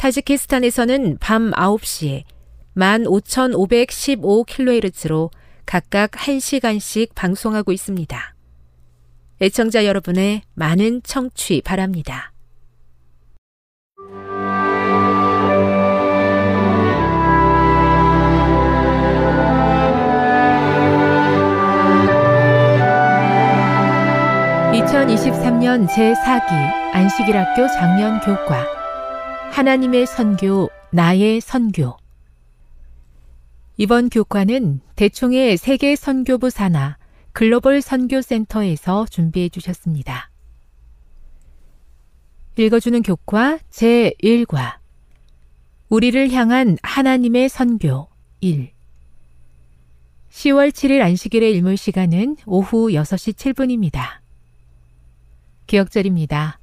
타지키스탄에서는 밤 9시에 15,515kHz로 각각 1시간씩 방송하고 있습니다. 애청자 여러분의 많은 청취 바랍니다. 2023년 제4기 안식일학교 작년 교과 하나님의 선교, 나의 선교 이번 교과는 대충의 세계 선교부 산하 글로벌 선교센터에서 준비해 주셨습니다. 읽어주는 교과 제1과 우리를 향한 하나님의 선교 1 10월 7일 안식일의 일몰 시간은 오후 6시 7분입니다. 기억절입니다.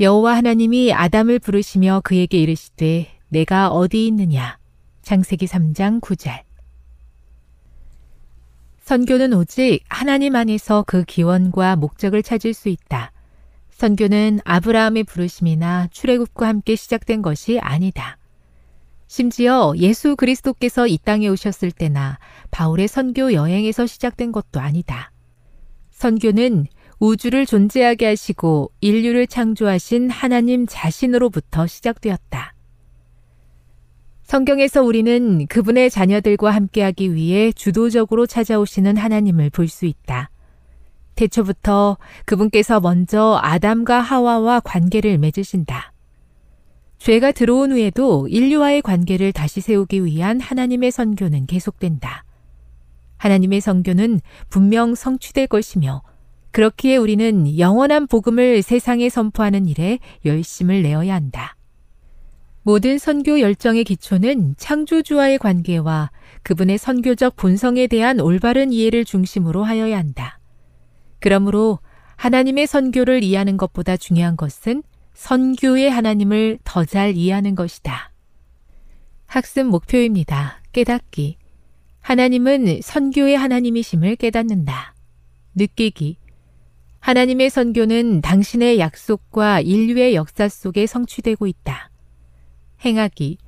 여호와 하나님이 아담을 부르시며 그에게 이르시되 내가 어디 있느냐. 창세기 3장 9절. 선교는 오직 하나님 안에서 그 기원과 목적을 찾을 수 있다. 선교는 아브라함의 부르심이나 출애굽과 함께 시작된 것이 아니다. 심지어 예수 그리스도께서 이 땅에 오셨을 때나 바울의 선교 여행에서 시작된 것도 아니다. 선교는 우주를 존재하게 하시고 인류를 창조하신 하나님 자신으로부터 시작되었다. 성경에서 우리는 그분의 자녀들과 함께하기 위해 주도적으로 찾아오시는 하나님을 볼 수 있다. 태초부터 그분께서 먼저 아담과 하와와 관계를 맺으신다. 죄가 들어온 후에도 인류와의 관계를 다시 세우기 위한 하나님의 선교는 계속된다. 하나님의 선교는 분명 성취될 것이며 그렇기에 우리는 영원한 복음을 세상에 선포하는 일에 열심을 내어야 한다. 모든 선교 열정의 기초는 창조주와의 관계와 그분의 선교적 본성에 대한 올바른 이해를 중심으로 하여야 한다. 그러므로 하나님의 선교를 이해하는 것보다 중요한 것은 선교의 하나님을 더 잘 이해하는 것이다. 학습 목표입니다. 깨닫기. 하나님은 선교의 하나님이심을 깨닫는다. 느끼기. 하나님의 선교는 당신의 약속과 인류의 역사 속에 성취되고 있다. 행하기.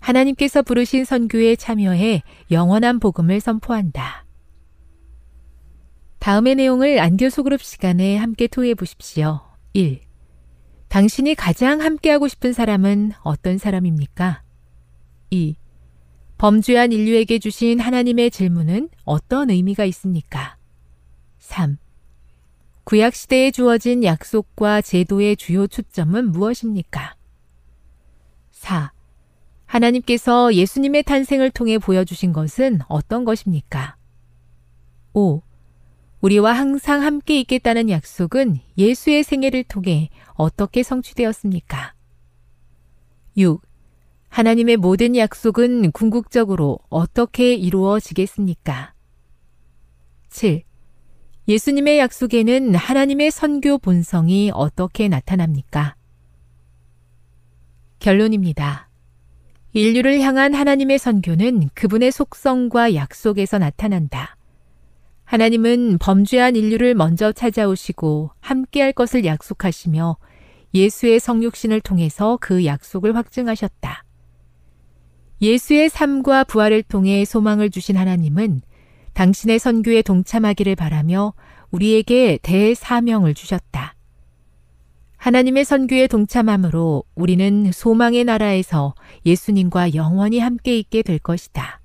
하나님께서 부르신 선교에 참여해 영원한 복음을 선포한다. 다음의 내용을 안교 소 그룹 시간에 함께 토해 보십시오. 1. 당신이 가장 함께하고 싶은 사람은 어떤 사람입니까? 2. 범죄한 인류에게 주신 하나님의 질문은 어떤 의미가 있습니까? 3. 구약시대에 주어진 약속과 제도의 주요 초점은 무엇입니까? 4. 하나님께서 예수님의 탄생을 통해 보여주신 것은 어떤 것입니까? 5. 우리와 항상 함께 있겠다는 약속은 예수의 생애를 통해 어떻게 성취되었습니까? 6. 하나님의 모든 약속은 궁극적으로 어떻게 이루어지겠습니까? 7. 예수님의 약속에는 하나님의 선교 본성이 어떻게 나타납니까? 결론입니다. 인류를 향한 하나님의 선교는 그분의 속성과 약속에서 나타난다. 하나님은 범죄한 인류를 먼저 찾아오시고 함께할 것을 약속하시며 예수의 성육신을 통해서 그 약속을 확증하셨다. 예수의 삶과 부활을 통해 소망을 주신 하나님은 당신의 선교에 동참하기를 바라며 우리에게 대사명을 주셨다. 하나님의 선교에 동참함으로 우리는 소망의 나라에서 예수님과 영원히 함께 있게 될 것이다.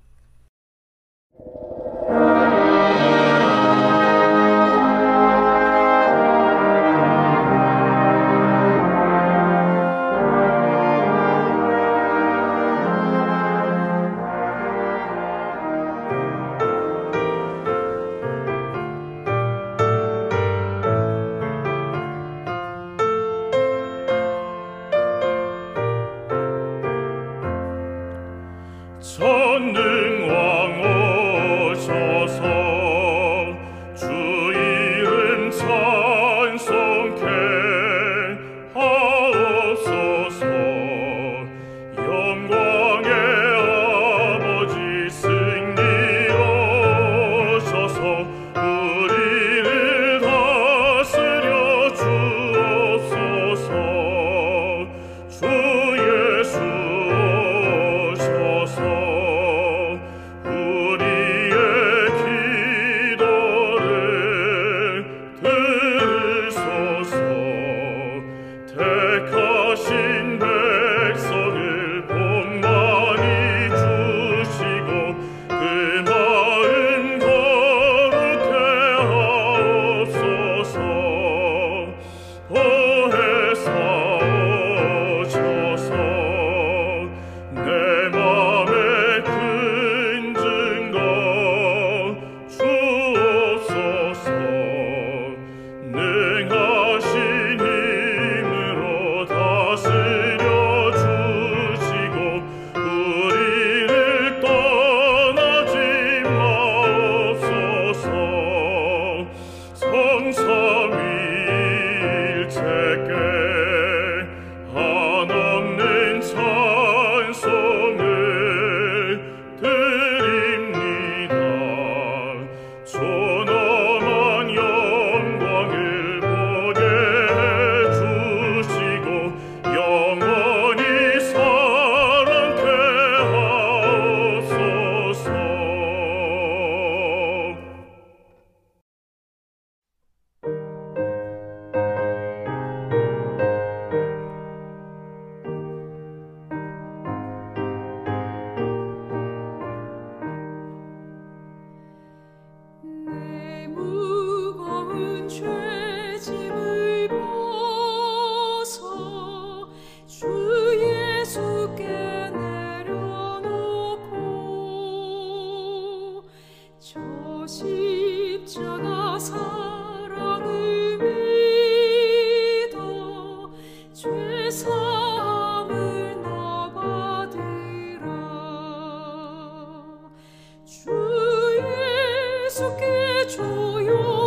예수께 줘요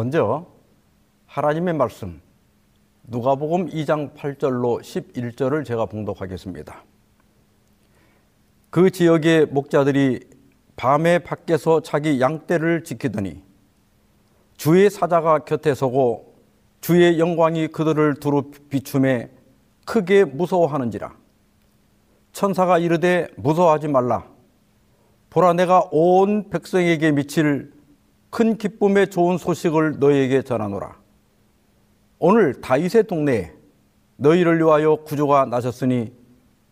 먼저 하나님의 말씀 누가복음 2장 8절로 11절을 제가 봉독하겠습니다. 그 지역의 목자들이 밤에 밖에서 자기 양떼를 지키더니 주의 사자가 곁에 서고 주의 영광이 그들을 두루 비춤에 크게 무서워하는지라 천사가 이르되 무서워하지 말라 보라 내가 온 백성에게 미칠 큰 기쁨의 좋은 소식을 너희에게 전하노라. 오늘 다윗의 동네에 너희를 위하여 구주가 나셨으니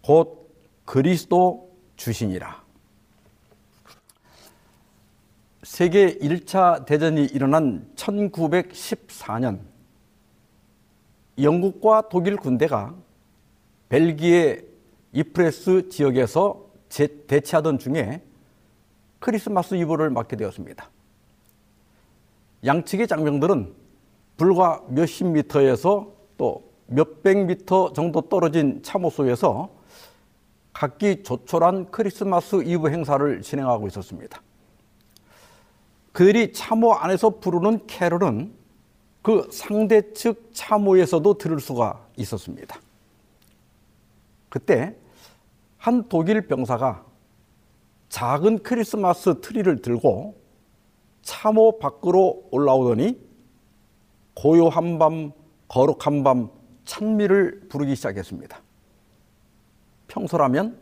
곧 그리스도 주시니라. 세계 1차 대전이 일어난 1914년 영국과 독일 군대가 벨기에 이프레스 지역에서 제- 대치하던 중에 크리스마스 이브를 맞게 되었습니다. 양측의 장병들은 불과 몇십 미터에서 또 몇백 미터 정도 떨어진 참호 속에서 각기 조촐한 크리스마스 이브 행사를 진행하고 있었습니다. 그들이 참호 안에서 부르는 캐롤은 그 상대 측 참호에서도 들을 수가 있었습니다. 그때 한 독일 병사가 작은 크리스마스 트리를 들고 참호 밖으로 올라오더니 고요한 밤, 거룩한 밤, 찬미를 부르기 시작했습니다. 평소라면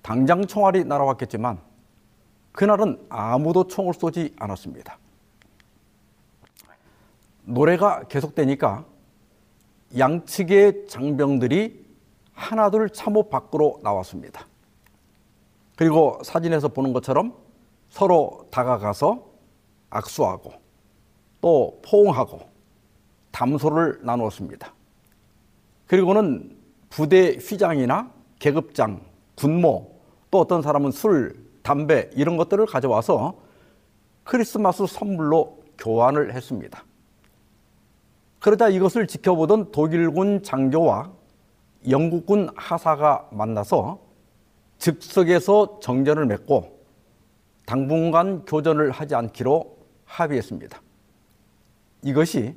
당장 총알이 날아왔겠지만 그날은 아무도 총을 쏘지 않았습니다. 노래가 계속되니까 양측의 장병들이 하나둘 참호 밖으로 나왔습니다. 그리고 사진에서 보는 것처럼 서로 다가가서 악수하고 또 포옹하고 담소를 나누었습니다. 그리고는 부대 휘장이나 계급장, 군모 또 어떤 사람은 술, 담배 이런 것들을 가져와서 크리스마스 선물로 교환을 했습니다. 그러자 이것을 지켜보던 독일군 장교와 영국군 하사가 만나서 즉석에서 정전을 맺고 당분간 교전을 하지 않기로 합의했습니다. 이것이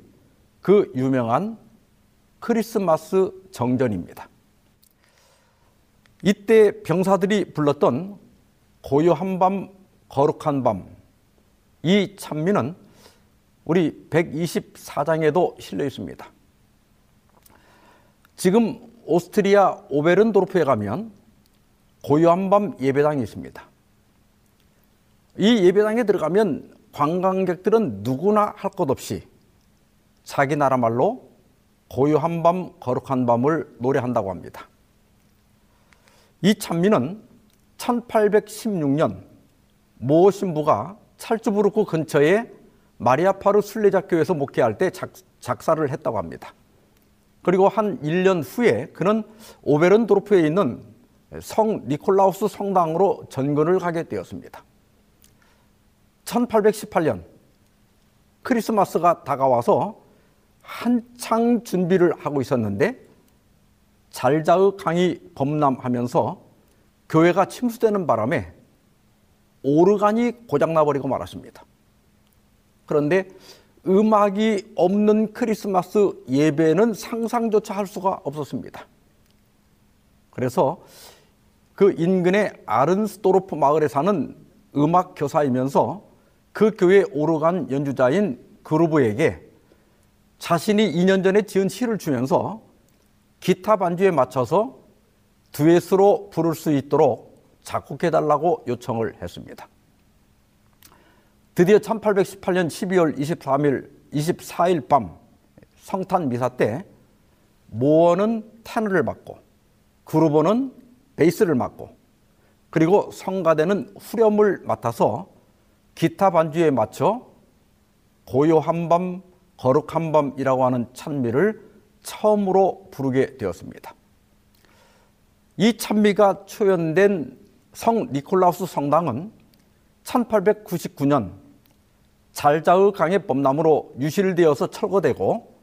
그 유명한 크리스마스 정전입니다. 이때 병사들이 불렀던 고요한 밤, 거룩한 밤, 이 찬미는 우리 124장에도 실려 있습니다. 지금 오스트리아 오베른도르프에 가면 고요한 밤 예배당이 있습니다. 이 예배당에 들어가면 관광객들은 누구나 할 것 없이 자기 나라 말로 고요한 밤, 거룩한 밤을 노래한다고 합니다. 이 찬미는 1816년 모 신부가 찰츠부르크 근처에 마리아파르 순례자 교회에서 목회할 때 작, 작사를 했다고 합니다. 그리고 한 1년 후에 그는 오베른 도르프에 있는 성 니콜라우스 성당으로 전근을 가게 되었습니다. 1818년 크리스마스가 다가와서 한창 준비를 하고 있었는데 잘자의 강이 범람하면서 교회가 침수되는 바람에 오르간이 고장나버리고 말았습니다. 그런데 음악이 없는 크리스마스 예배는 상상조차 할 수가 없었습니다. 그래서 그 인근의 아른스도르프 마을에 사는 음악 교사이면서 그 교회 오르간 연주자인 그루브에게 자신이 2년 전에 지은 시를 주면서 기타 반주에 맞춰서 듀엣으로 부를 수 있도록 작곡해달라고 요청을 했습니다. 드디어 1818년 12월 23일, 24일 밤 성탄 미사 때 모어는 테너를 맡고 그루버는 베이스를 맡고 그리고 성가대는 후렴을 맡아서 기타 반주에 맞춰 고요한 밤, 거룩한 밤이라고 하는 찬미를 처음으로 부르게 되었습니다. 이 찬미가 초연된 성 니콜라우스 성당은 1899년 잘자의 강의 범람으로 유실되어서 철거되고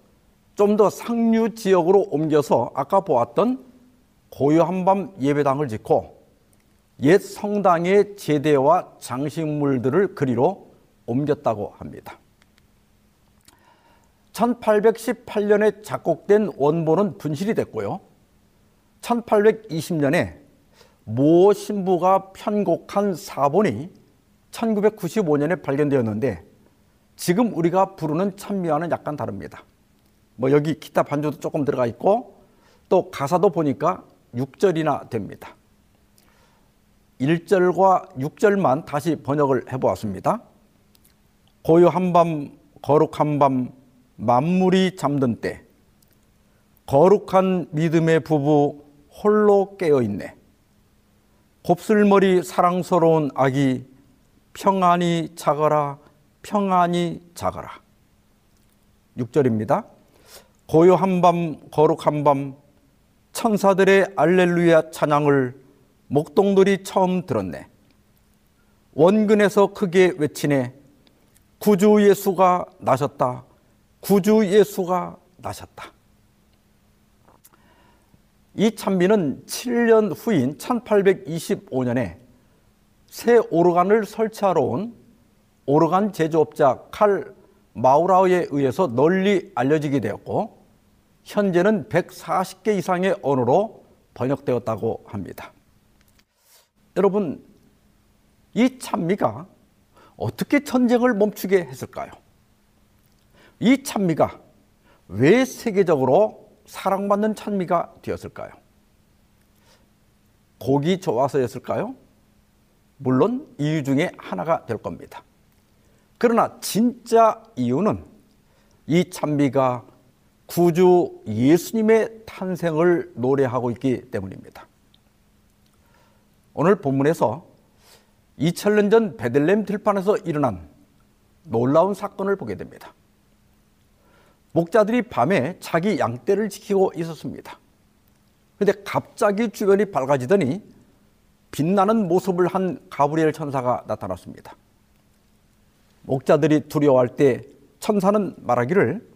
좀 더 상류 지역으로 옮겨서 아까 보았던 고요한 밤 예배당을 짓고 옛 성당의 제대와 장식물들을 그리로 옮겼다고 합니다. 1818년에 작곡된 원본은 분실이 됐고요. 1820년에 모 신부가 편곡한 사본이 1995년에 발견되었는데 지금 우리가 부르는 찬미와는 약간 다릅니다. 뭐 여기 기타 반주도 조금 들어가 있고 또 가사도 보니까 6절이나 됩니다. 1절과 6절만 다시 번역을 해보았습니다. 고요한 밤, 거룩한 밤, 만물이 잠든 때, 거룩한 믿음의 부부 홀로 깨어있네. 곱슬머리 사랑스러운 아기 평안히 자거라, 평안히 자거라. 6절입니다. 고요한 밤, 거룩한 밤, 천사들의 알렐루야 찬양을 목동들이 처음 들었네. 원근에서 크게 외치네. 구주 예수가 나셨다. 구주 예수가 나셨다. 이 찬미는 7년 후인 1825년에 새 오르간을 설치하러 온 오르간 제조업자 칼 마우라우에 의해서 널리 알려지게 되었고 현재는 140개 이상의 언어로 번역되었다고 합니다. 여러분, 이 찬미가 어떻게 전쟁을 멈추게 했을까요? 이 찬미가 왜 세계적으로 사랑받는 찬미가 되었을까요? 곡이 좋아서였을까요? 물론 이유 중에 하나가 될 겁니다. 그러나 진짜 이유는 이 찬미가 구주 예수님의 탄생을 노래하고 있기 때문입니다. 오늘 본문에서 2000년 전 베들렘 들판에서 일어난 놀라운 사건을 보게 됩니다. 목자들이 밤에 자기 양떼를 지키고 있었습니다. 그런데 갑자기 주변이 밝아지더니 빛나는 모습을 한 가브리엘 천사가 나타났습니다. 목자들이 두려워할 때 천사는 말하기를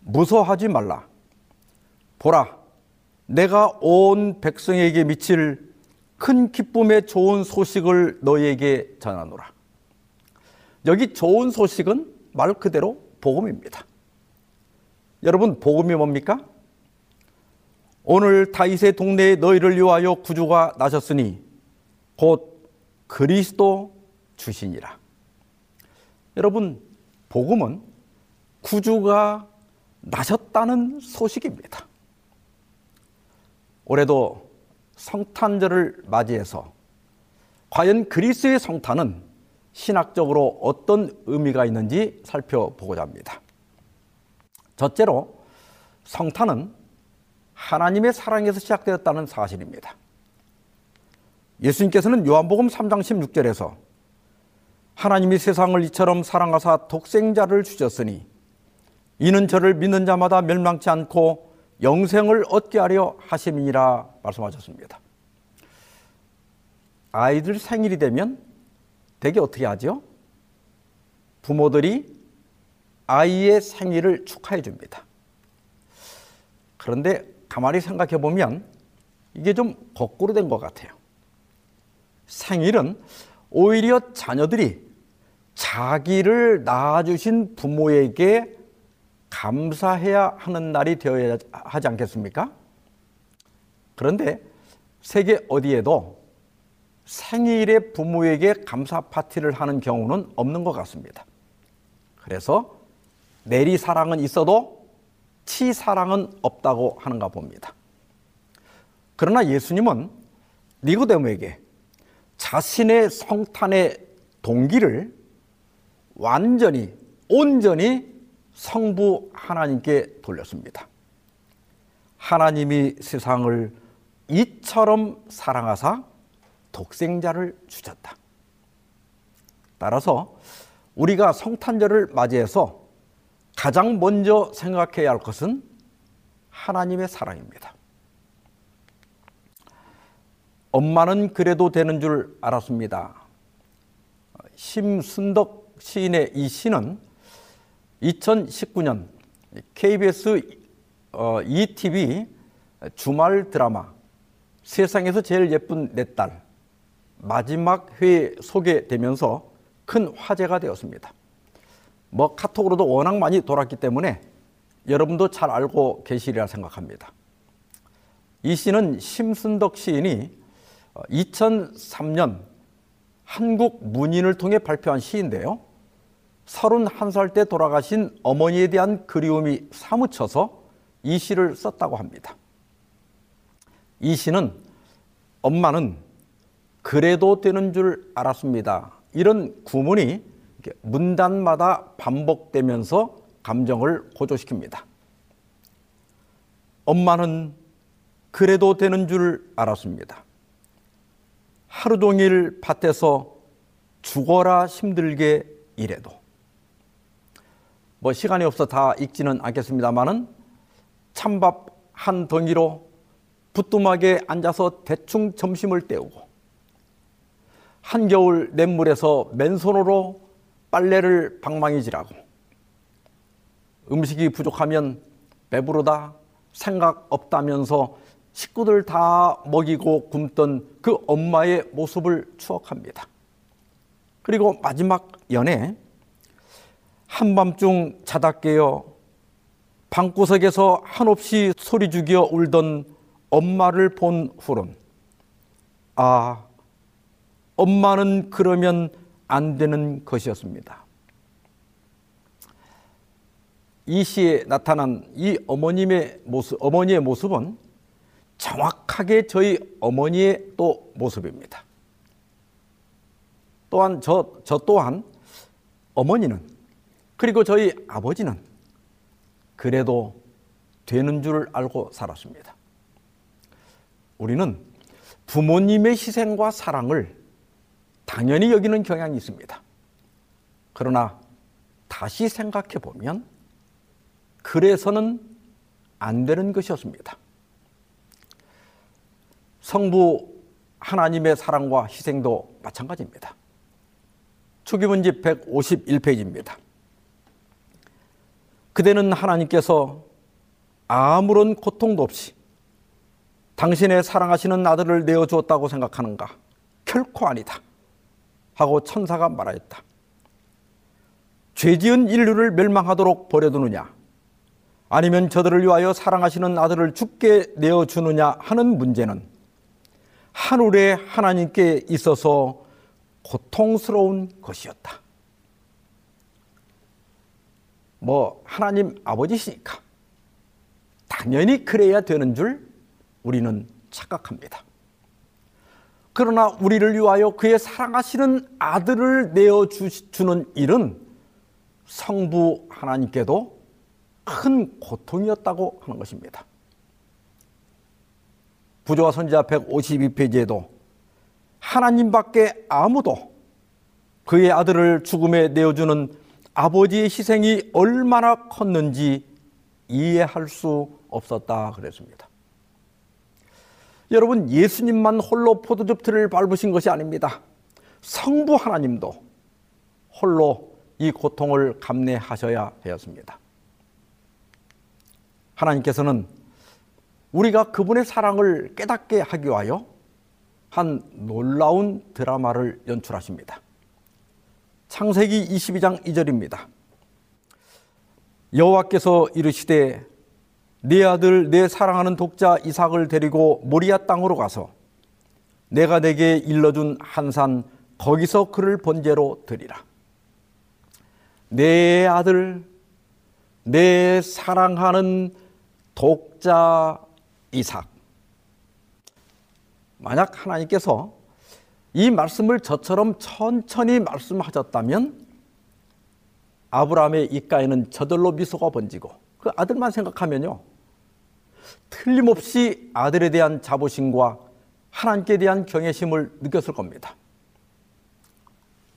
무서워하지 말라. 보라, 내가 온 백성에게 미칠 큰 기쁨의 좋은 소식을 너에게 전하노라. 여기 좋은 소식은 말 그대로 복음입니다. 여러분 복음이 뭡니까? 오늘 다윗의 동네에 너희를 위하여 구주가 나셨으니 곧 그리스도 주시니라. 여러분 복음은 구주가 나셨다는 소식입니다. 올해도 성탄절을 맞이해서 과연 그리스의 성탄은 신학적으로 어떤 의미가 있는지 살펴보고자 합니다. 첫째로 성탄은 하나님의 사랑에서 시작되었다는 사실입니다. 예수님께서는 요한복음 3장 16절에서 하나님이 세상을 이처럼 사랑하사 독생자를 주셨으니 이는 저를 믿는 자마다 멸망치 않고 영생을 얻게 하려 하심이니라 말씀하셨습니다. 아이들 생일이 되면 되게 어떻게 하죠? 부모들이 아이의 생일을 축하해 줍니다. 그런데 가만히 생각해 보면 이게 좀 거꾸로 된 것 같아요. 생일은 오히려 자녀들이 자기를 낳아주신 부모에게 감사해야 하는 날이 되어야 하지 않겠습니까? 그런데 세계 어디에도 생일에 부모에게 감사 파티를 하는 경우는 없는 것 같습니다. 그래서 내리 사랑은 있어도 치 사랑은 없다고 하는가 봅니다. 그러나 예수님은 니고데모에게 자신의 성탄의 동기를 완전히 온전히 성부 하나님께 돌렸습니다. 하나님이 세상을 이처럼 사랑하사 독생자를 주셨다. 따라서 우리가 성탄절을 맞이해서 가장 먼저 생각해야 할 것은 하나님의 사랑입니다. 엄마는 그래도 되는 줄 알았습니다. 심순덕 시인의 이 시는 2019년 KBS ETV 주말 드라마 세상에서 제일 예쁜 내 딸 마지막 회에 소개되면서 큰 화제가 되었습니다. 뭐 카톡으로도 워낙 많이 돌았기 때문에 여러분도 잘 알고 계시리라 생각합니다. 이 시는 심순덕 시인이 2003년 한국 문인을 통해 발표한 시인데요. 31살 때 돌아가신 어머니에 대한 그리움이 사무쳐서 이 시를 썼다고 합니다. 이 시는 엄마는 그래도 되는 줄 알았습니다. 이런 구문이 문단마다 반복되면서 감정을 고조시킵니다. 엄마는 그래도 되는 줄 알았습니다. 하루 종일 밭에서 죽어라 힘들게 일해도 뭐 시간이 없어 다 읽지는 않겠습니다만은 찬밥 한 덩이로 부뚜막에 앉아서 대충 점심을 때우고 한겨울 냇물에서 맨손으로 빨래를 방망이질하고 음식이 부족하면 배부르다 생각 없다면서 식구들 다 먹이고 굶던 그 엄마의 모습을 추억합니다. 그리고 마지막 연애 한밤중 자다 깨어 방구석에서 한없이 소리 죽여 울던 엄마를 본 후론 아 엄마는 그러면 안 되는 것이었습니다. 이 시에 나타난 이 어머님의 모습, 어머니의 모습은 정확하게 저희 어머니의 또 모습입니다. 또한 저, 저 또한 어머니는 그리고 저희 아버지는 그래도 되는 줄 알고 살았습니다. 우리는 부모님의 희생과 사랑을 당연히 여기는 경향이 있습니다. 그러나 다시 생각해 보면 그래서는 안 되는 것이었습니다. 성부 하나님의 사랑과 희생도 마찬가지입니다. 초기문집 151페이지입니다. 그대는 하나님께서 아무런 고통도 없이 당신의 사랑하시는 아들을 내어주었다고 생각하는가? 결코 아니다. 하고 천사가 말하였다. 죄 지은 인류를 멸망하도록 버려두느냐? 아니면 저들을 위하여 사랑하시는 아들을 죽게 내어주느냐 하는 문제는 하늘의 하나님께 있어서 고통스러운 것이었다. 뭐 하나님 아버지시니까 당연히 그래야 되는 줄 우리는 착각합니다. 그러나 우리를 위하여 그의 사랑하시는 아들을 내어 주는 일은 성부 하나님께도 큰 고통이었다고 하는 것입니다. 부조와 선지자 152페이지에도 하나님밖에 아무도 그의 아들을 죽음에 내어주는 아버지의 희생이 얼마나 컸는지 이해할 수 없었다 그랬습니다. 여러분, 예수님만 홀로 포도즙 틀을 밟으신 것이 아닙니다. 성부 하나님도 홀로 이 고통을 감내하셔야 하였습니다. 하나님께서는 우리가 그분의 사랑을 깨닫게 하기 위하여 한 놀라운 드라마를 연출하십니다. 창세기 22장 2절입니다. 여호와께서 이르시되 네 아들 내 사랑하는 독자 이삭을 데리고 모리아 땅으로 가서 내가 내게 일러준 한 산 거기서 그를 번제로 드리라. 내 아들 내 사랑하는 독자 이삭. 만약 하나님께서 이 말씀을 저처럼 천천히 말씀하셨다면 아브라함의 입가에는 저절로 미소가 번지고 그 아들만 생각하면요. 틀림없이 아들에 대한 자부심과 하나님께 대한 경외심을 느꼈을 겁니다.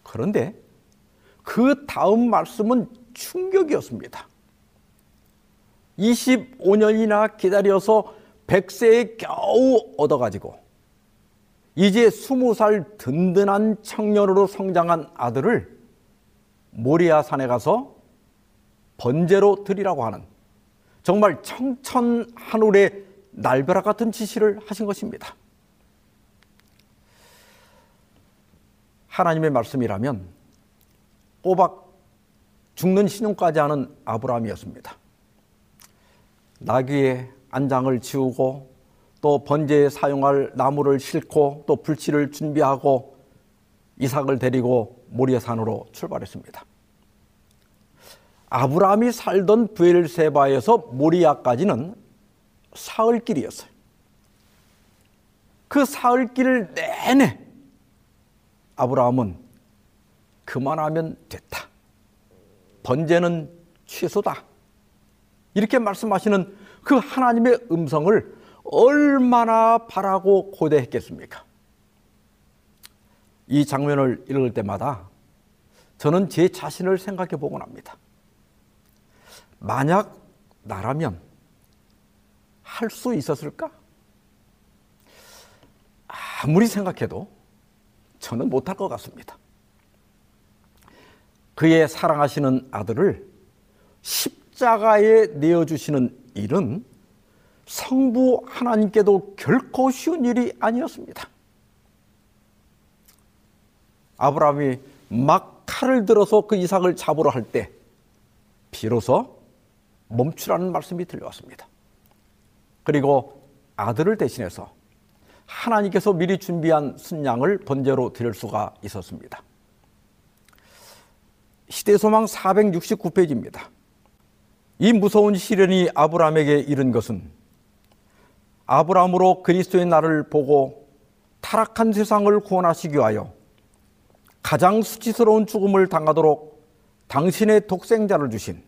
그런데 그 다음 말씀은 충격이었습니다. 25년이나 기다려서 100세에 겨우 얻어가지고 이제 20살 든든한 청년으로 성장한 아들을 모리아 산에 가서 번제로 드리라고 하는 정말 청천하늘의 날벼락 같은 지시를 하신 것입니다. 하나님의 말씀이라면 꼬박 죽는 신용까지 하는 아브라함이었습니다. 나귀의 안장을 지우고 또 번제에 사용할 나무를 싣고 또 불치를 준비하고 이삭을 데리고 모리아 산으로 출발했습니다. 아브라함이 살던 부엘세바에서 모리아까지는 사흘길이었어요. 그 사흘길 내내 아브라함은 그만하면 됐다. 번제는 취소다. 이렇게 말씀하시는 그 하나님의 음성을 얼마나 바라고 고대했겠습니까? 이 장면을 읽을 때마다 저는 제 자신을 생각해 보곤 합니다. 만약 나라면 할 수 있었을까? 아무리 생각해도 저는 못할 것 같습니다. 그의 사랑하시는 아들을 십자가에 내어주시는 일은 성부 하나님께도 결코 쉬운 일이 아니었습니다. 아브라함이 막 칼을 들어서 그 이삭을 잡으러 할 때 비로소 멈추라는 말씀이 들려왔습니다. 그리고 아들을 대신해서 하나님께서 미리 준비한 순양을 번제로 드릴 수가 있었습니다. 시대소망 469페이지입니다. 이 무서운 시련이 아브라함에게 이른 것은 아브라함으로 그리스도의 날을 보고 타락한 세상을 구원하시기 위하여 가장 수치스러운 죽음을 당하도록 당신의 독생자를 주신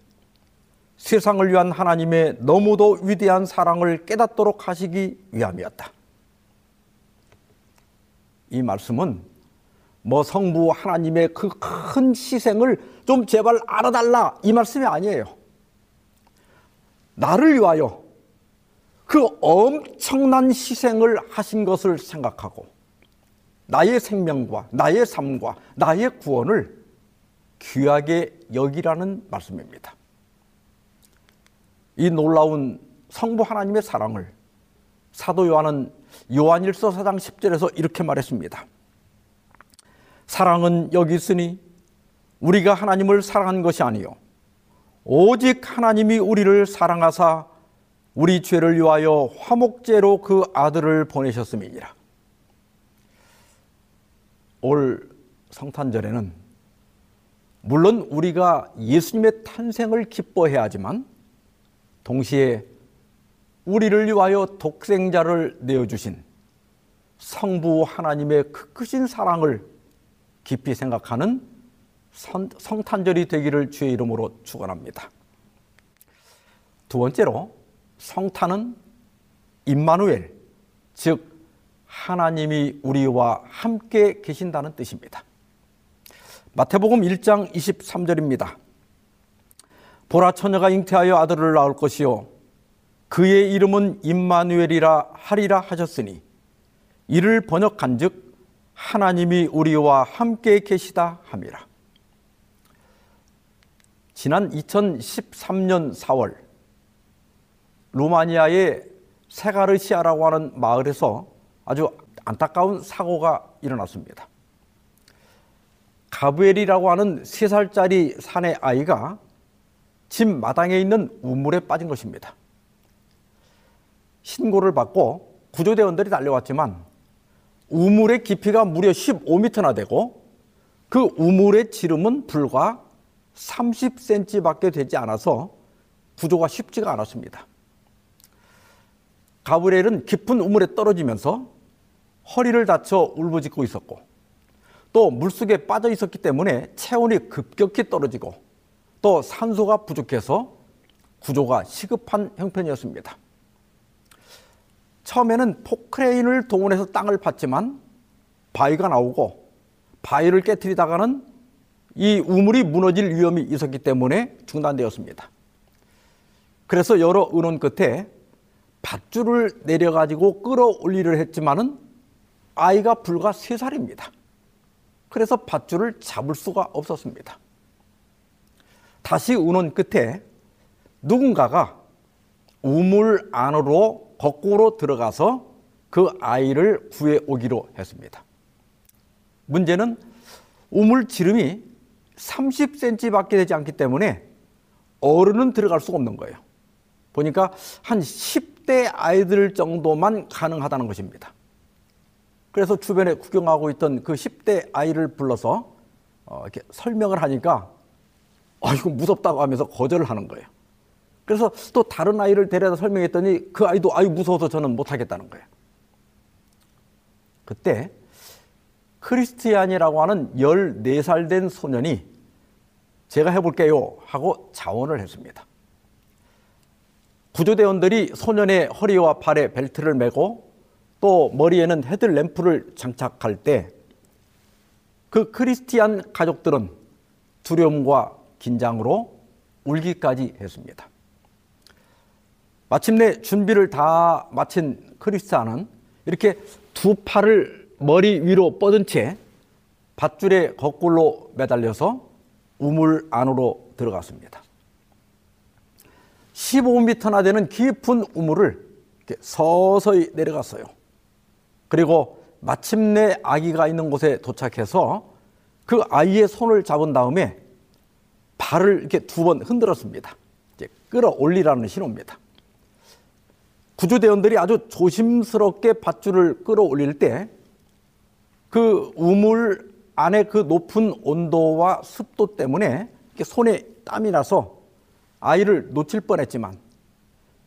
세상을 위한 하나님의 너무도 위대한 사랑을 깨닫도록 하시기 위함이었다. 이 말씀은 뭐 성부 하나님의 그 큰 희생을 좀 제발 알아달라 이 말씀이 아니에요. 나를 위하여 그 엄청난 희생을 하신 것을 생각하고 나의 생명과 나의 삶과 나의 구원을 귀하게 여기라는 말씀입니다. 이 놀라운 성부 하나님의 사랑을 사도 요한은 요한일서 4장 10절에서 이렇게 말했습니다. 사랑은 여기 있으니 우리가 하나님을 사랑한 것이 아니요 오직 하나님이 우리를 사랑하사 우리 죄를 위하여 화목제로 그 아들을 보내셨음이니라. 올 성탄절에는 물론 우리가 예수님의 탄생을 기뻐해야 하지만 동시에 우리를 위하여 독생자를 내어주신 성부 하나님의 그 크신 사랑을 깊이 생각하는 성탄절이 되기를 주의 이름으로 축원합니다. 두 번째로 성탄은 임마누엘 즉 하나님이 우리와 함께 계신다는 뜻입니다. 마태복음 1장 23절입니다. 보라 처녀가 잉태하여 아들을 낳을 것이요 그의 이름은 임마누엘이라 하리라 하셨으니 이를 번역한즉 하나님이 우리와 함께 계시다 함이라. 지난 2013년 4월 루마니아의 세가르시아라고 하는 마을에서 아주 안타까운 사고가 일어났습니다. 가브엘이라고 하는 3살짜리 사내 아이가 집 마당에 있는 우물에 빠진 것입니다. 신고를 받고 구조대원들이 달려왔지만 우물의 깊이가 무려 15m나 되고 그 우물의 지름은 불과 30cm밖에 되지 않아서 구조가 쉽지가 않았습니다. 가브리엘은 깊은 우물에 떨어지면서 허리를 다쳐 울부짖고 있었고 또 물속에 빠져 있었기 때문에 체온이 급격히 떨어지고 또 산소가 부족해서 구조가 시급한 형편이었습니다. 처음에는 포크레인을 동원해서 땅을 팠지만 바위가 나오고 바위를 깨뜨리다가는 이 우물이 무너질 위험이 있었기 때문에 중단되었습니다. 그래서 여러 의논 끝에 밧줄을 내려가지고 끌어올리려 했지만은 아이가 불과 세살입니다 그래서 밧줄을 잡을 수가 없었습니다. 다시 의논 끝에 누군가가 우물 안으로 거꾸로 들어가서 그 아이를 구해 오기로 했습니다. 문제는 우물 지름이 30cm밖에 되지 않기 때문에 어른은 들어갈 수가 없는 거예요. 보니까 한 10대 아이들 정도만 가능하다는 것입니다. 그래서 주변에 구경하고 있던 그 10대 아이를 불러서 어, 이렇게 설명을 하니까 아, 이거 무섭다고 하면서 거절을 하는 거예요. 그래서 또 다른 아이를 데려다 설명했더니 그 아이도 아유 무서워서 저는 못하겠다는 거예요. 그때 크리스티안이라고 하는 14살 된 소년이 제가 해볼게요 하고 자원을 했습니다. 구조대원들이 소년의 허리와 팔에 벨트를 매고 또 머리에는 헤드램프를 장착할 때 그 크리스티안 가족들은 두려움과 긴장으로 울기까지 했습니다. 마침내 준비를 다 마친 크리스찬은 이렇게 두 팔을 머리 위로 뻗은 채 밧줄에 거꾸로 매달려서 우물 안으로 들어갔습니다. 15m나 되는 깊은 우물을 서서히 내려갔어요. 그리고 마침내 아기가 있는 곳에 도착해서 그 아이의 손을 잡은 다음에 발을 이렇게 두 번 흔들었습니다. 이제 끌어올리라는 신호입니다. 구조대원들이 아주 조심스럽게 밧줄을 끌어올릴 때 그 우물 안에 그 높은 온도와 습도 때문에 손에 땀이 나서 아이를 놓칠 뻔했지만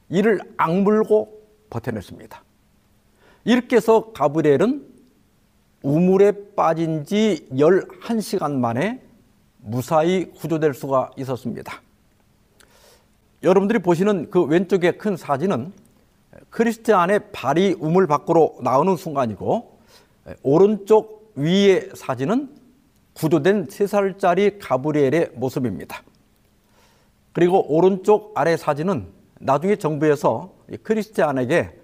이를 악물고 버텨냈습니다. 이렇게 해서 가브리엘은 우물에 빠진 지 11시간 만에 무사히 구조될 수가 있었습니다. 여러분들이 보시는 그 왼쪽의 큰 사진은 크리스티안의 발이 우물 밖으로 나오는 순간이고 오른쪽 위의 사진은 구조된 3살짜리 가브리엘의 모습입니다. 그리고 오른쪽 아래 사진은 나중에 정부에서 크리스티안에게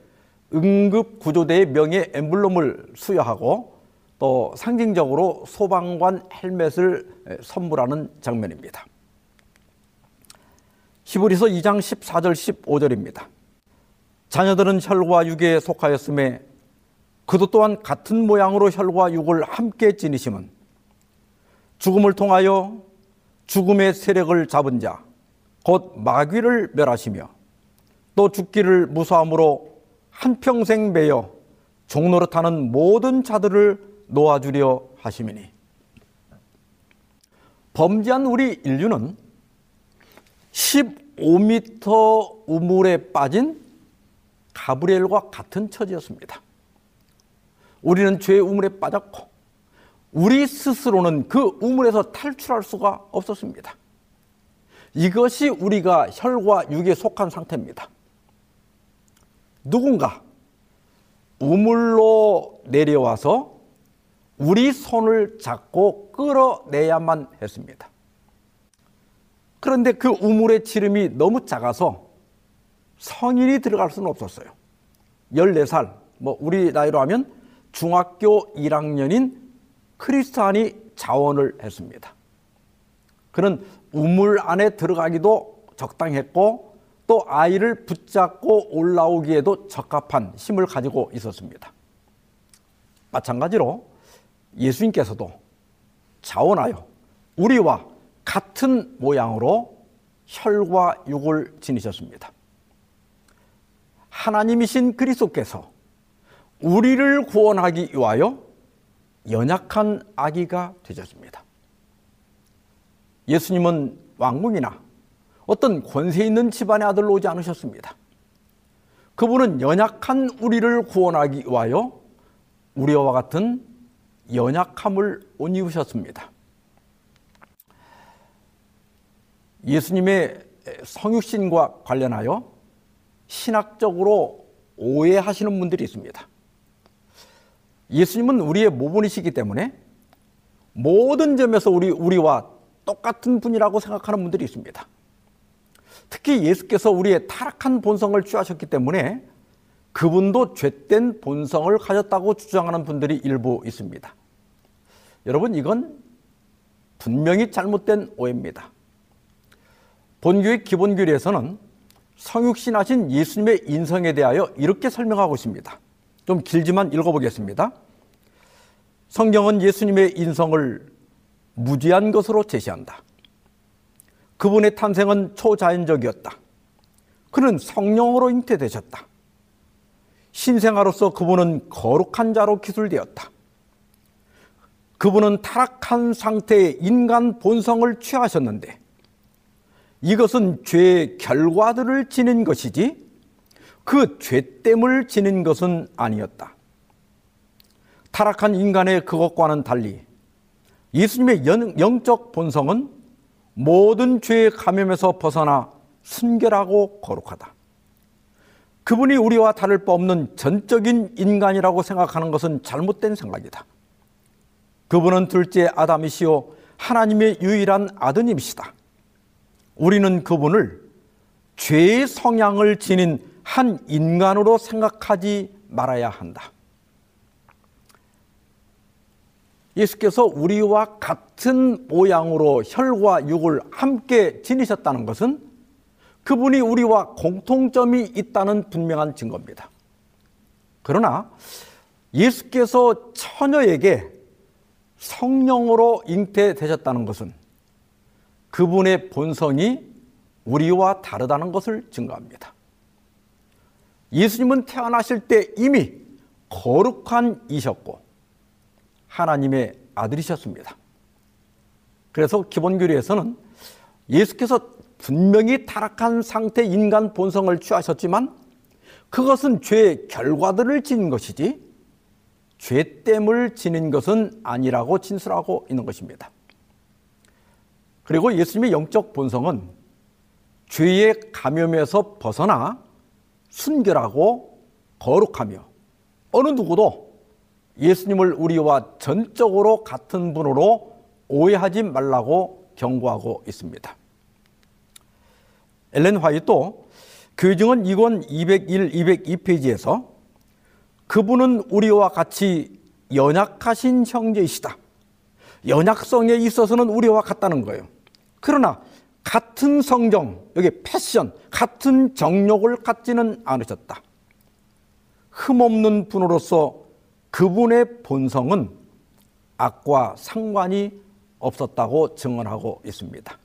응급 구조대의 명예 엠블럼을 수여하고 또 상징적으로 소방관 헬멧을 선물하는 장면입니다. 히브리서 2장 14절 15절입니다. 자녀들은 혈과 육에 속하였음에 그도 또한 같은 모양으로 혈과 육을 함께 지니심은 죽음을 통하여 죽음의 세력을 잡은 자, 곧 마귀를 멸하시며 또 죽기를 무사함으로 한평생 매여 종노릇하는 모든 자들을 놓아주려 하심이니 범죄한 우리 인류는 15m 우물에 빠진 가브리엘과 같은 처지였습니다. 우리는 죄의 우물에 빠졌고 우리 스스로는 그 우물에서 탈출할 수가 없었습니다. 이것이 우리가 혈과 육에 속한 상태입니다. 누군가 우물로 내려와서 우리 손을 잡고 끌어내야만 했습니다. 그런데 그 우물의 지름이 너무 작아서 성인이 들어갈 수는 없었어요. 14살, 뭐 우리 나이로 하면 중학교 1학년인 크리스찬이 자원을 했습니다. 그는 우물 안에 들어가기도 적당했고 또 아이를 붙잡고 올라오기에도 적합한 힘을 가지고 있었습니다. 마찬가지로 예수님께서도 자원하여 우리와 같은 모양으로 혈과 육을 지니셨습니다. 하나님이신 그리스도께서 우리를 구원하기 위하여 연약한 아기가 되셨습니다. 예수님은 왕궁이나 어떤 권세 있는 집안의 아들로 오지 않으셨습니다. 그분은 연약한 우리를 구원하기 위하여 우리와 같은 연약함을 옷 입으셨습니다. 예수님의 성육신과 관련하여 신학적으로 오해하시는 분들이 있습니다. 예수님은 우리의 모본이시기 때문에 모든 점에서 우리, 우리와 똑같은 분이라고 생각하는 분들이 있습니다. 특히 예수께서 우리의 타락한 본성을 취하셨기 때문에 그분도 죄된 본성을 가졌다고 주장하는 분들이 일부 있습니다. 여러분, 이건 분명히 잘못된 오해입니다. 본교의 기본교리에서는 성육신하신 예수님의 인성에 대하여 이렇게 설명하고 있습니다. 좀 길지만 읽어보겠습니다. 성경은 예수님의 인성을 무지한 것으로 제시한다. 그분의 탄생은 초자연적이었다. 그는 성령으로 잉태되셨다. 신생아로서 그분은 거룩한 자로 기술되었다. 그분은 타락한 상태의 인간 본성을 취하셨는데 이것은 죄의 결과들을 지닌 것이지 그 죄됨을 지닌 것은 아니었다. 타락한 인간의 그것과는 달리 예수님의 영 적 본성은 모든 죄의 감염에서 벗어나 순결하고 거룩하다. 그분이 우리와 다를 바 없는 전적인 인간이라고 생각하는 것은 잘못된 생각이다. 그분은 둘째 아담이시요 하나님의 유일한 아드님이시다. 우리는 그분을 죄의 성향을 지닌 한 인간으로 생각하지 말아야 한다. 예수께서 우리와 같은 모양으로 혈과 육을 함께 지니셨다는 것은 그분이 우리와 공통점이 있다는 분명한 증거입니다. 그러나 예수께서 처녀에게 성령으로 잉태되셨다는 것은 그분의 본성이 우리와 다르다는 것을 증거합니다. 예수님은 태어나실 때 이미 거룩한 이셨고 하나님의 아들이셨습니다. 그래서 기본교리에서는 예수께서 분명히 타락한 상태 인간 본성을 취하셨지만 그것은 죄의 결과들을 지닌 것이지 죄됨을 지닌 것은 아니라고 진술하고 있는 것입니다. 그리고 예수님의 영적 본성은 죄의 감염에서 벗어나 순결하고 거룩하며 어느 누구도 예수님을 우리와 전적으로 같은 분으로 오해하지 말라고 경고하고 있습니다. 엘렌 화이도 교증은 2권 201, 202페이지에서 그분은 우리와 같이 연약하신 형제이시다. 연약성에 있어서는 우리와 같다는 거예요. 그러나 같은 성정, 여기 패션, 같은 정욕을 갖지는 않으셨다. 흠없는 분으로서 그분의 본성은 악과 상관이 없었다고 증언하고 있습니다.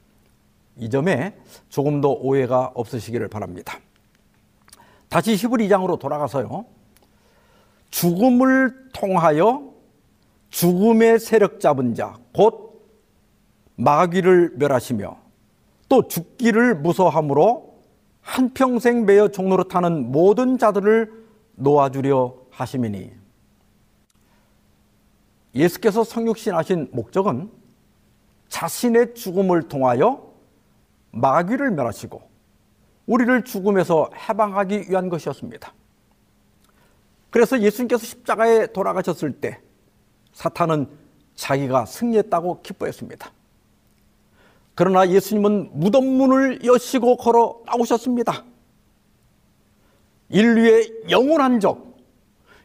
이 점에 조금 더 오해가 없으시기를 바랍니다. 다시 히브리 2장으로 돌아가서요. 죽음을 통하여 죽음의 세력 잡은 자, 곧 마귀를 멸하시며 또 죽기를 무서함으로 한평생 매여 종로로 타는 모든 자들을 놓아주려 하심이니 예수께서 성육신하신 목적은 자신의 죽음을 통하여 마귀를 멸하시고 우리를 죽음에서 해방하기 위한 것이었습니다. 그래서 예수님께서 십자가에 돌아가셨을 때 사탄은 자기가 승리했다고 기뻐했습니다. 그러나 예수님은 무덤 문을 여시고 걸어 나오셨습니다. 인류의 영원한 적,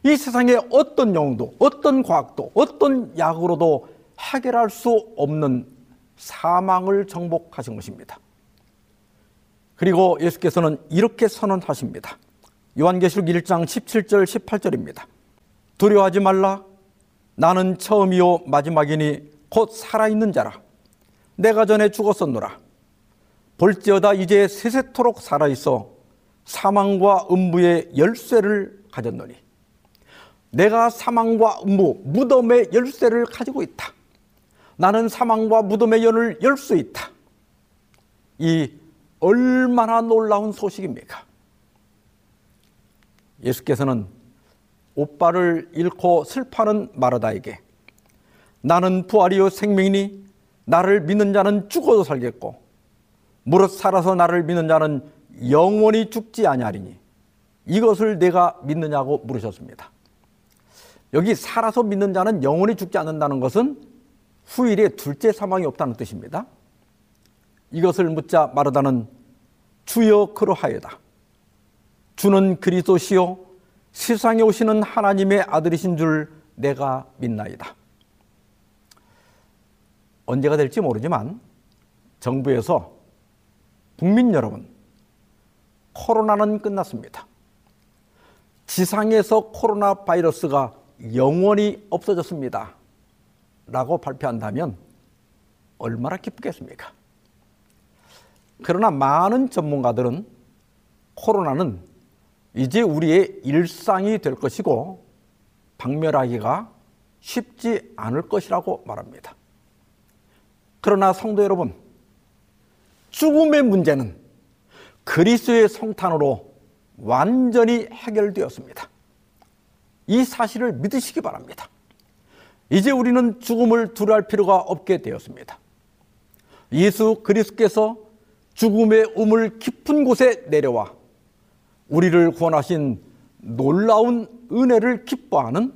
이 세상에 어떤 영도, 어떤 과학도, 어떤 약으로도 해결할 수 없는 사망을 정복하신 것입니다. 그리고 예수께서는 이렇게 선언하십니다. 요한계시록 1장 17절 18절입니다. 두려워하지 말라. 나는 처음이요 마지막이니 곧 살아있는 자라. 내가 전에 죽었었노라. 볼지어다 이제 세세토록 살아있어 사망과 음부의 열쇠를 가졌노니 내가 사망과 음부 무덤의 열쇠를 가지고 있다. 나는 사망과 무덤의 연을 열 수 있다. 이 얼마나 놀라운 소식입니까? 예수께서는 오빠를 잃고 슬퍼하는 마르다에게 나는 부활이요 생명이니 나를 믿는 자는 죽어도 살겠고 무릇 살아서 나를 믿는 자는 영원히 죽지 아니하리니 이것을 내가 믿느냐고 물으셨습니다. 여기 살아서 믿는 자는 영원히 죽지 않는다는 것은 후일에 둘째 사망이 없다는 뜻입니다. 이것을 묻자 마르다는 주여 그러하여다. 주는 그리스도시요 세상에 오시는 하나님의 아들이신 줄 내가 믿나이다. 언제가 될지 모르지만 정부에서 국민 여러분 코로나는 끝났습니다. 지상에서 코로나 바이러스가 영원히 없어졌습니다. 라고 발표한다면 얼마나 기쁘겠습니까? 그러나 많은 전문가들은 코로나는 이제 우리의 일상이 될 것이고 박멸하기가 쉽지 않을 것이라고 말합니다. 그러나 성도 여러분, 죽음의 문제는 그리스도의 성탄으로 완전히 해결되었습니다. 이 사실을 믿으시기 바랍니다. 이제 우리는 죽음을 두려할 필요가 없게 되었습니다. 예수 그리스도께서 죽음의 우물 깊은 곳에 내려와 우리를 구원하신 놀라운 은혜를 기뻐하는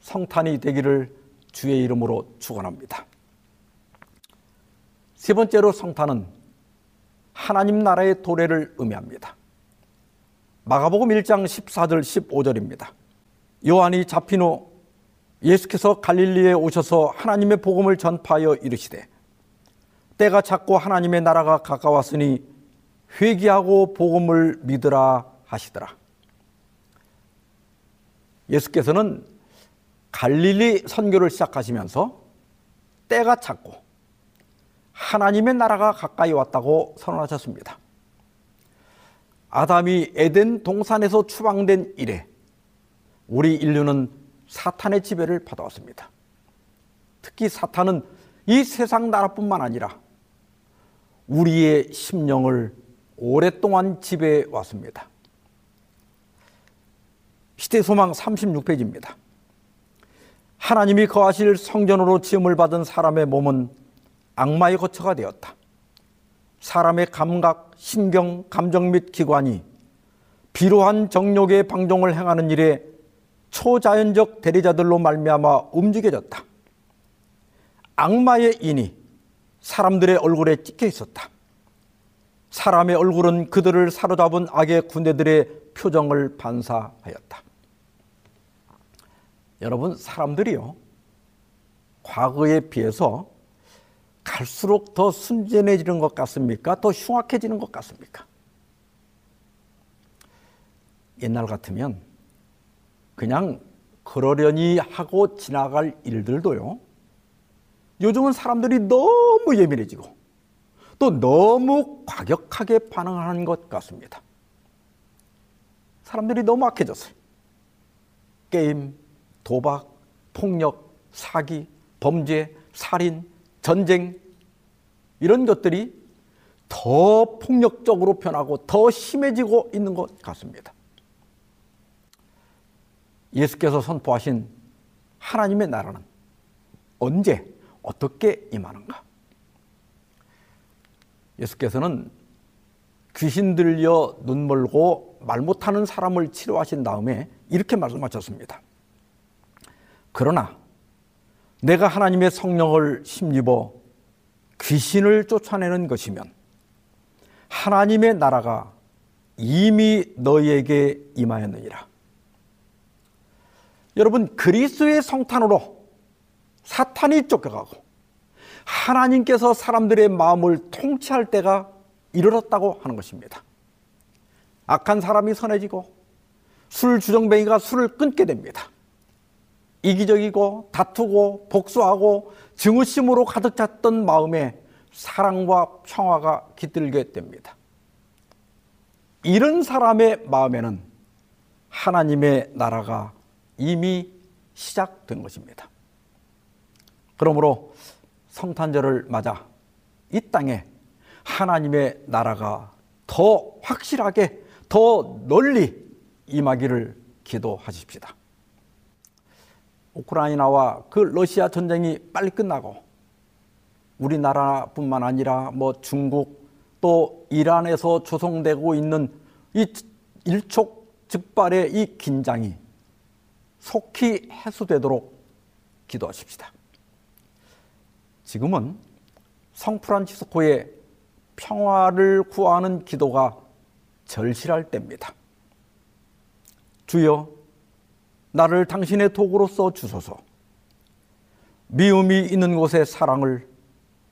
성탄이 되기를 주의 이름으로 축원합니다. 세 번째로 성탄은 하나님 나라의 도래를 의미합니다. 마가복음 1장 14절 15절입니다. 요한이 잡힌 후 예수께서 갈릴리에 오셔서 하나님의 복음을 전파하여 이르시되 때가 찼고 하나님의 나라가 가까웠으니 회개하고 복음을 믿으라 하시더라. 예수께서는 갈릴리 선교를 시작하시면서 때가 찼고 하나님의 나라가 가까이 왔다고 선언하셨습니다. 아담이 에덴 동산에서 추방된 이래 우리 인류는 사탄의 지배를 받아왔습니다. 특히 사탄은 이 세상 나라뿐만 아니라 우리의 심령을 오랫동안 지배해 왔습니다. 시대 소망 36페이지입니다. 하나님이 거하실 성전으로 지음을 받은 사람의 몸은 악마의 거처가 되었다. 사람의 감각, 신경, 감정 및 기관이 비로한 정욕의 방종을 행하는 일에 초자연적 대리자들로 말미암아 움직여졌다. 악마의 인이 사람들의 얼굴에 찍혀 있었다. 사람의 얼굴은 그들을 사로잡은 악의 군대들의 표정을 반사하였다. 여러분, 사람들이요, 과거에 비해서 갈수록 더 순진해지는 것 같습니까? 더 흉악해지는 것 같습니까? 옛날 같으면 그냥 그러려니 하고 지나갈 일들도요. 요즘은 사람들이 너무 예민해지고 또 너무 과격하게 반응하는 것 같습니다. 사람들이 너무 악해졌어요. 게임, 도박, 폭력, 사기, 범죄, 살인, 전쟁 이런 것들이 더 폭력적으로 변하고 더 심해지고 있는 것 같습니다. 예수께서 선포하신 하나님의 나라는 언제 어떻게 임하는가? 예수께서는 귀신 들려 눈 멀고 말 못하는 사람을 치료하신 다음에 이렇게 말씀하셨습니다. 그러나 내가 하나님의 성령을 힘입어 귀신을 쫓아내는 것이면 하나님의 나라가 이미 너희에게 임하였느니라. 여러분 그리스도의 성탄으로 사탄이 쫓겨가고 하나님께서 사람들의 마음을 통치할 때가 이르렀다고 하는 것입니다. 악한 사람이 선해지고 술 주정뱅이가 술을 끊게 됩니다. 이기적이고 다투고 복수하고 증오심으로 가득 찼던 마음에 사랑과 평화가 깃들게 됩니다. 이런 사람의 마음에는 하나님의 나라가 이미 시작된 것입니다. 그러므로 성탄절을 맞아 이 땅에 하나님의 나라가 더 확실하게 더 널리 임하기를 기도하십시다. 우크라이나와 그 러시아 전쟁이 빨리 끝나고 우리나라뿐만 아니라 뭐 중국 또 이란에서 조성되고 있는 이 일촉즉발의 이 긴장이 속히 해소되도록 기도하십시다. 지금은 성 프란치스코의 평화를 구하는 기도가 절실할 때입니다. 주여, 나를 당신의 도구로 써 주소서. 미움이 있는 곳에 사랑을,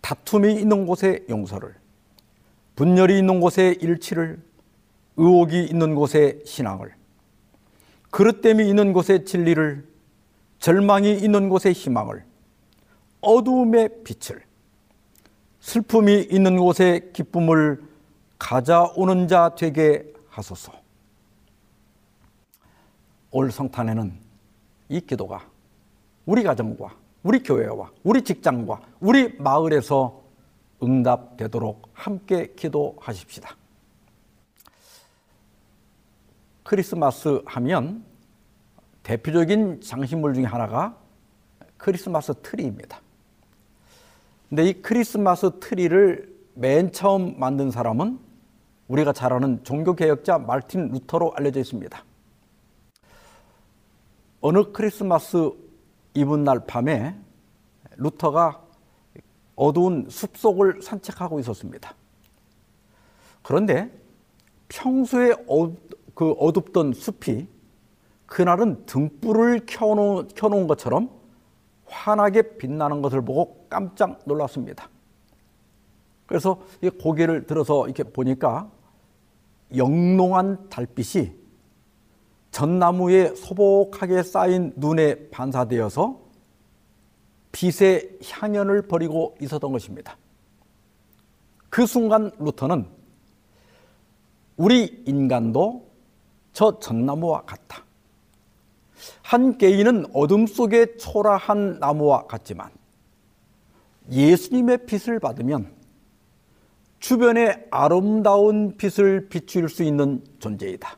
다툼이 있는 곳에 용서를, 분열이 있는 곳에 일치를, 의혹이 있는 곳에 신앙을, 그릇됨이 있는 곳에 진리를, 절망이 있는 곳에 희망을, 어두움의 빛을, 슬픔이 있는 곳에 기쁨을 가져오는 자 되게 하소서. 올 성탄에는 이 기도가 우리 가정과 우리 교회와 우리 직장과 우리 마을에서 응답되도록 함께 기도하십시다. 크리스마스 하면 대표적인 장식물 중에 하나가 크리스마스 트리입니다. 근데 이 크리스마스 트리를 맨 처음 만든 사람은 우리가 잘 아는 종교개혁자 말틴 루터로 알려져 있습니다. 어느 크리스마스 이브날 밤에 루터가 어두운 숲속을 산책하고 있었습니다. 그런데 평소에 어, 그 어둡던 숲이 그날은 등불을 켜놓은, 켜놓은 것처럼 환하게 빛나는 것을 보고 깜짝 놀랐습니다. 그래서 고개를 들어서 이렇게 보니까 영롱한 달빛이 전나무에 소복하게 쌓인 눈에 반사되어서 빛의 향연을 벌이고 있었던 것입니다. 그 순간 루터는 우리 인간도 저 전나무와 같다. 한 개인은 어둠 속에 초라한 나무와 같지만 예수님의 빛을 받으면 주변에 아름다운 빛을 비출 수 있는 존재이다.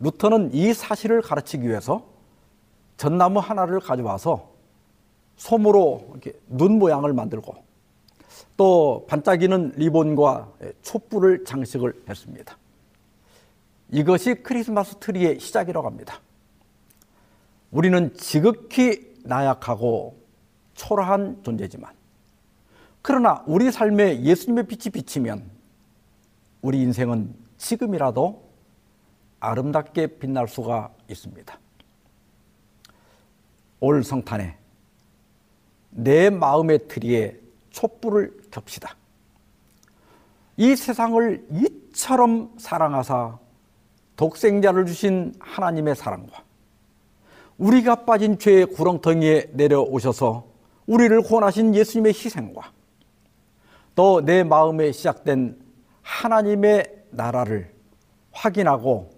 루터는 이 사실을 가르치기 위해서 전나무 하나를 가져와서 솜으로 눈 모양을 만들고 또 반짝이는 리본과 촛불을 장식을 했습니다. 이것이 크리스마스 트리의 시작이라고 합니다. 우리는 지극히 나약하고 초라한 존재지만 그러나 우리 삶에 예수님의 빛이 비치면 우리 인생은 지금이라도 아름답게 빛날 수가 있습니다. 올 성탄에 내 마음의 트리에 촛불을 겹시다. 이 세상을 이처럼 사랑하사 독생자를 주신 하나님의 사랑과 우리가 빠진 죄의 구렁텅이에 내려오셔서 우리를 구원하신 예수님의 희생과 또 내 마음에 시작된 하나님의 나라를 확인하고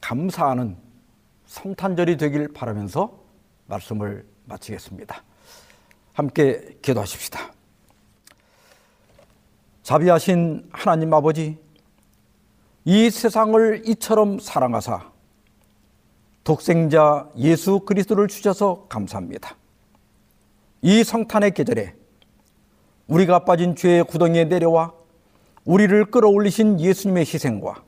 감사하는 성탄절이 되길 바라면서 말씀을 마치겠습니다. 함께 기도하십시다. 자비하신 하나님 아버지, 이 세상을 이처럼 사랑하사 독생자 예수 그리스도를 주셔서 감사합니다. 이 성탄의 계절에 우리가 빠진 죄의 구덩이에 내려와 우리를 끌어올리신 예수님의 희생과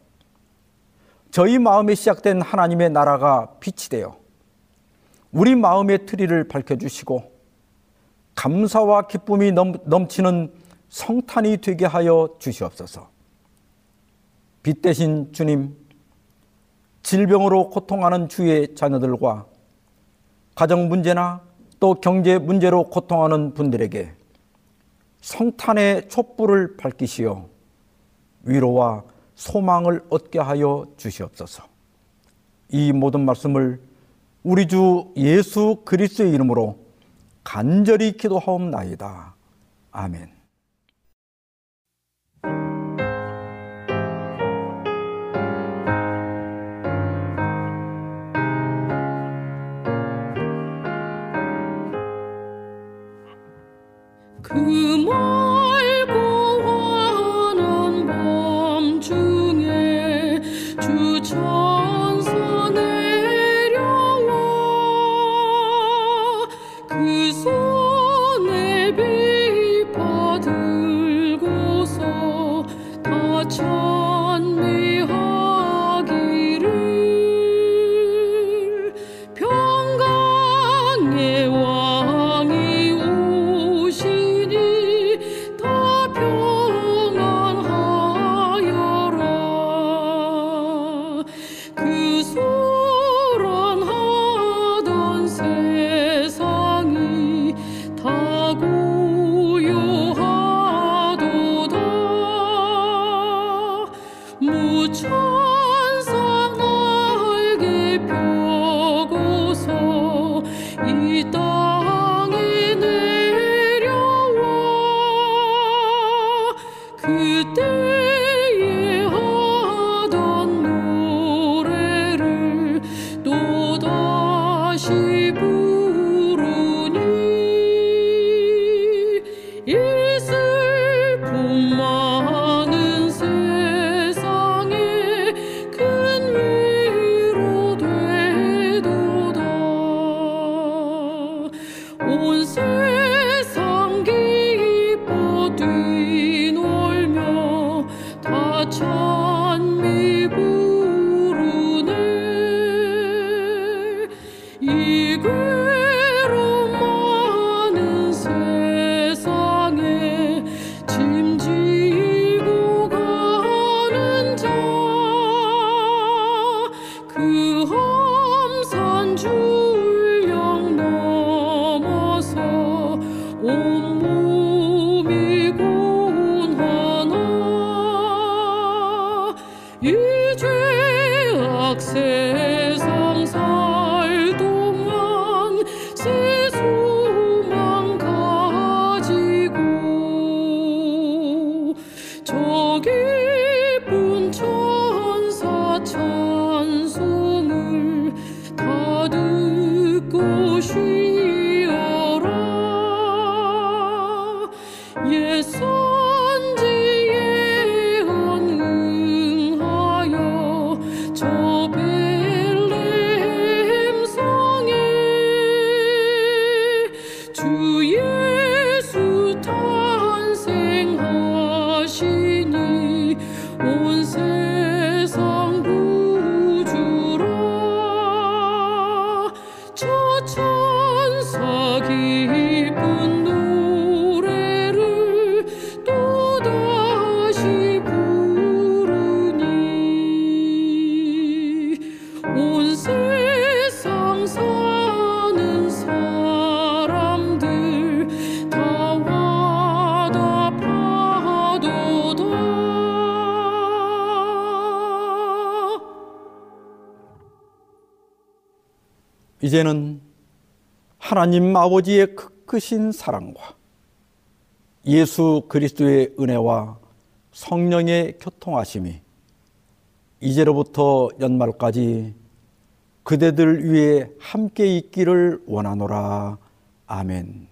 저희 마음에 시작된 하나님의 나라가 빛이 되어 우리 마음의 트리를 밝혀주시고 감사와 기쁨이 넘, 넘치는 성탄이 되게 하여 주시옵소서. 빛 대신 주님, 질병으로 고통하는 주의 자녀들과 가정 문제나 또 경제 문제로 고통하는 분들에게 성탄의 촛불을 밝히시어 위로와 소망을 얻게 하여 주시옵소서. 이 모든 말씀을 우리 주 예수 그리스도의 이름으로 간절히 기도하옵나이다. 아멘. 이제는 하나님 아버지의 크크신 사랑과 예수 그리스도의 은혜와 성령의 교통하심이 이제로부터 연말까지 그대들 위에 함께 있기를 원하노라. 아멘.